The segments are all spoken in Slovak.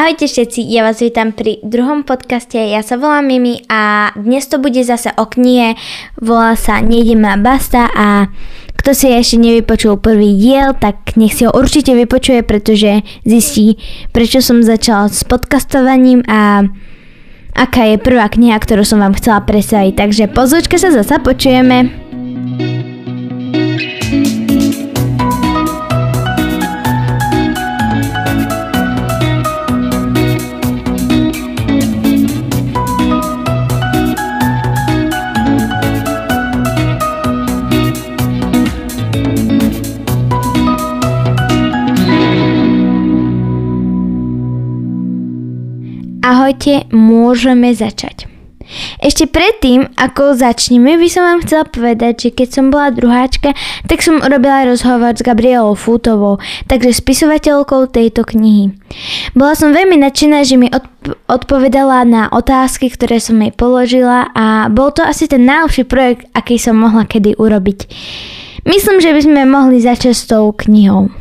Ahojte všetci, ja vás vítam pri druhom podcaste, ja sa volám Mimi a dnes to bude zase o knihe, volá sa Nejdem na basta a kto si ešte nevypočul prvý diel, tak nech si ho určite vypočuje, pretože zistí, prečo som začala s podcastovaním a aká je prvá kniha, ktorú som vám chcela predstaviť. Takže pozvočka sa zasa počujeme. Ahojte, môžeme začať. Ešte predtým, ako začneme, by som vám chcela povedať, že keď som bola druháčka, tak som urobila rozhovor s Gabrielou Fútovou, takže spisovateľkou tejto knihy. Bola som veľmi nadšená, že mi odp- odpovedala na otázky, ktoré som jej položila a bol to asi ten najlepší projekt, aký som mohla kedy urobiť. Myslím, že by sme mohli začať s tou knihou.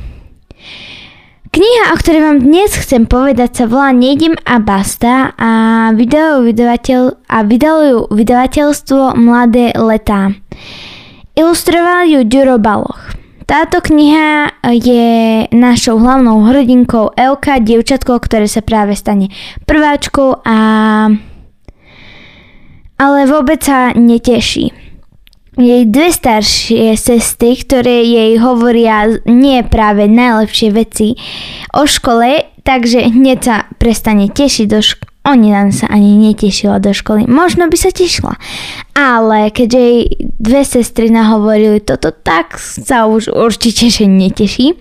Kniha, o ktorej vám dnes chcem povedať, sa volá Nejdem a basta a vydalo, vydavateľ, a vydalo ju vydavateľstvo Mladé letá. Ilustroval ju Ďuro Baloch. Táto kniha je našou hlavnou hrdinkou Elka, dievčatko, ktoré sa práve stane prváčkou a ale vôbec sa neteší jej dve staršie sestry, ktoré jej hovoria nie práve najlepšie veci o škole, takže hneď sa prestane tešiť do školy. Nám sa ani netešila do školy. Možno by sa tešila. Ale keďže jej dve sestry nahovorili toto, tak sa už určite že neteší.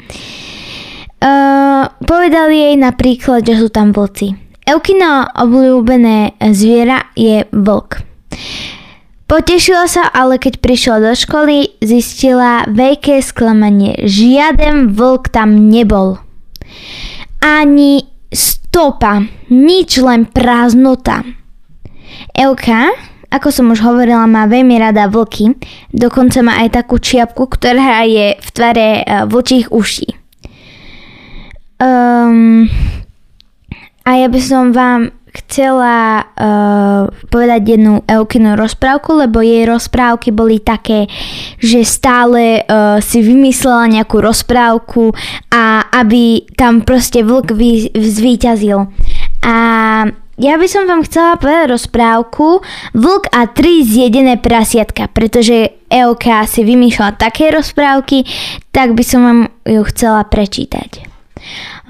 Uh, povedali jej napríklad, že sú tam vlci. Eukino obľúbené zviera je vlk. Potešila sa, ale keď prišla do školy, zistila veľké sklamanie. Žiaden vlk tam nebol. Ani stopa, nič len prázdnota. Elka, ako som už hovorila, má veľmi rada vlky. Dokonca má aj takú čiapku, ktorá je v tvare uh, vlčích uší. Um, a ja by som vám chcela uh, povedať jednu Eukinu rozprávku, lebo jej rozprávky boli také, že stále uh, si vymyslela nejakú rozprávku a aby tam proste vlk vy, zvíťazil. A ja by som vám chcela povedať rozprávku Vlk a tri zjedené prasiatka, pretože Euka si vymýšľala také rozprávky, tak by som vám ju chcela prečítať.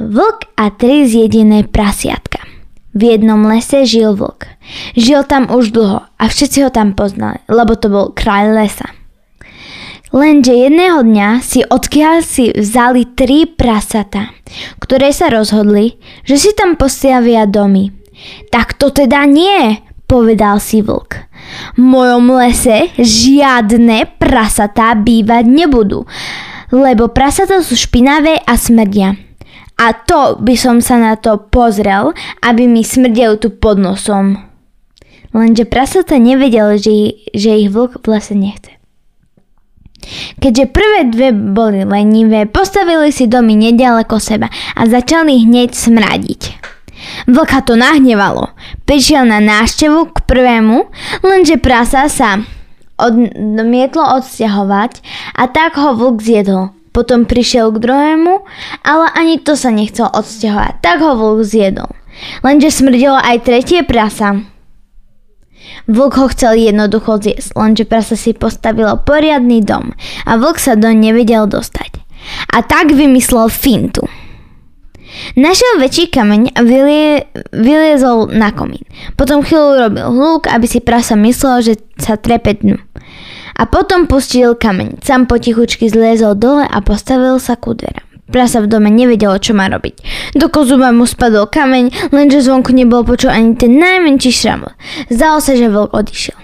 Vlk a tri zjedené prasiatka. V jednom lese žil vlk. Žil tam už dlho a všetci ho tam poznali, lebo to bol kráľ lesa. Lenže jedného dňa si odkiaľ si vzali tri prasata, ktoré sa rozhodli, že si tam postavia domy. Tak to teda nie, povedal si vlk. V mojom lese žiadne prasatá bývať nebudú, lebo prasatá sú špinavé a smrdia. A to by som sa na to pozrel, aby mi smrdel tu pod nosom. Lenže prasata nevedel, že, že ich vlk v lese nechce. Keďže prvé dve boli lenivé, postavili si domy nedaleko seba a začali hneď smradiť. Vlka to nahnevalo. Prišiel na návštevu k prvému, lenže prasa sa odmietlo odsťahovať a tak ho vlk zjedol. Potom prišiel k druhému, ale ani to sa nechcel odsťahovať, tak ho vlk zjedol. Lenže smrdilo aj tretie prasa. Vlk ho chcel jednoducho zjesť, lenže prasa si postavilo poriadny dom a vlk sa do nevedel dostať. A tak vymyslel fintu. Našiel väčší kameň a vylie, vyliezol na komín. Potom chvíľu robil hluk, aby si prasa myslel, že sa trepe dnu a potom pustil kameň. Sam potichučky zliezol dole a postavil sa ku dverám. Prasa v dome nevedelo, čo má robiť. Do kozuba mu spadol kameň, lenže zvonku nebol počul ani ten najmenší šramot. Zdalo sa, že vlk odišiel.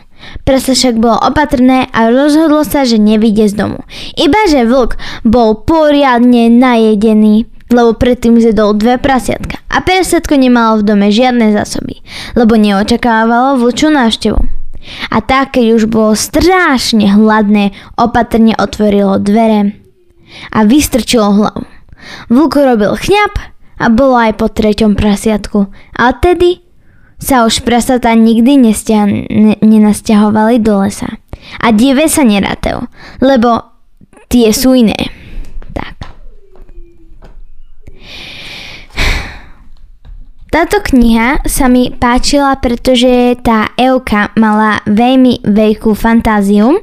Prasa však bolo opatrné a rozhodlo sa, že nevíde z domu. Iba že vlk bol poriadne najedený, lebo predtým zjedol dve prasiatka a prasiatko nemalo v dome žiadne zásoby, lebo neočakávalo vlčú návštevu. A tak, keď už bolo strašne hladné, opatrne otvorilo dvere a vystrčilo hlavu. Vlk robil chňap a bolo aj po treťom prasiatku. A odtedy sa už prasatá nikdy nestia- ne- nenasťahovali do lesa. A dieve sa nerátajú, lebo tie sú iné. Tak. Táto kniha sa mi páčila, pretože tá Euka mala veľmi veľkú fantáziu.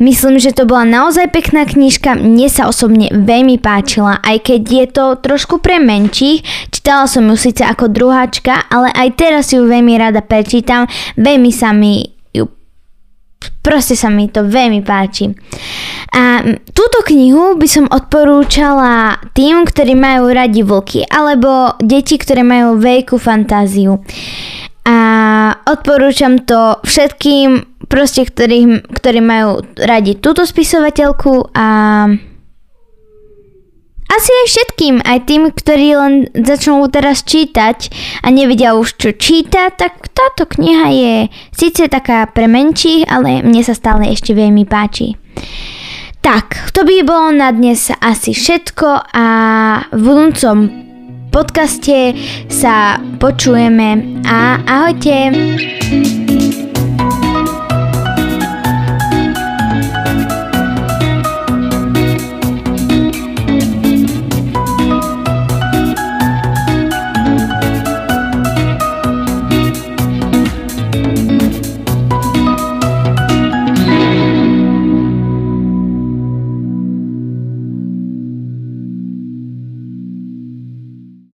Myslím, že to bola naozaj pekná knižka, mne sa osobne veľmi páčila, aj keď je to trošku pre menších, čítala som ju síce ako druháčka, ale aj teraz ju veľmi rada prečítam, veľmi sa mi proste sa mi to veľmi páči. A túto knihu by som odporúčala tým, ktorí majú radi vlky, alebo deti, ktoré majú veľkú fantáziu. A odporúčam to všetkým, proste, ktorí, ktorí majú radi túto spisovateľku a asi aj všetkým, aj tým, ktorí len začnú teraz čítať a nevedia už čo čítať, tak táto kniha je síce taká pre menších, ale mne sa stále ešte veľmi páči. Tak, to by bolo na dnes asi všetko a v budúcom podcaste sa počujeme a ahojte!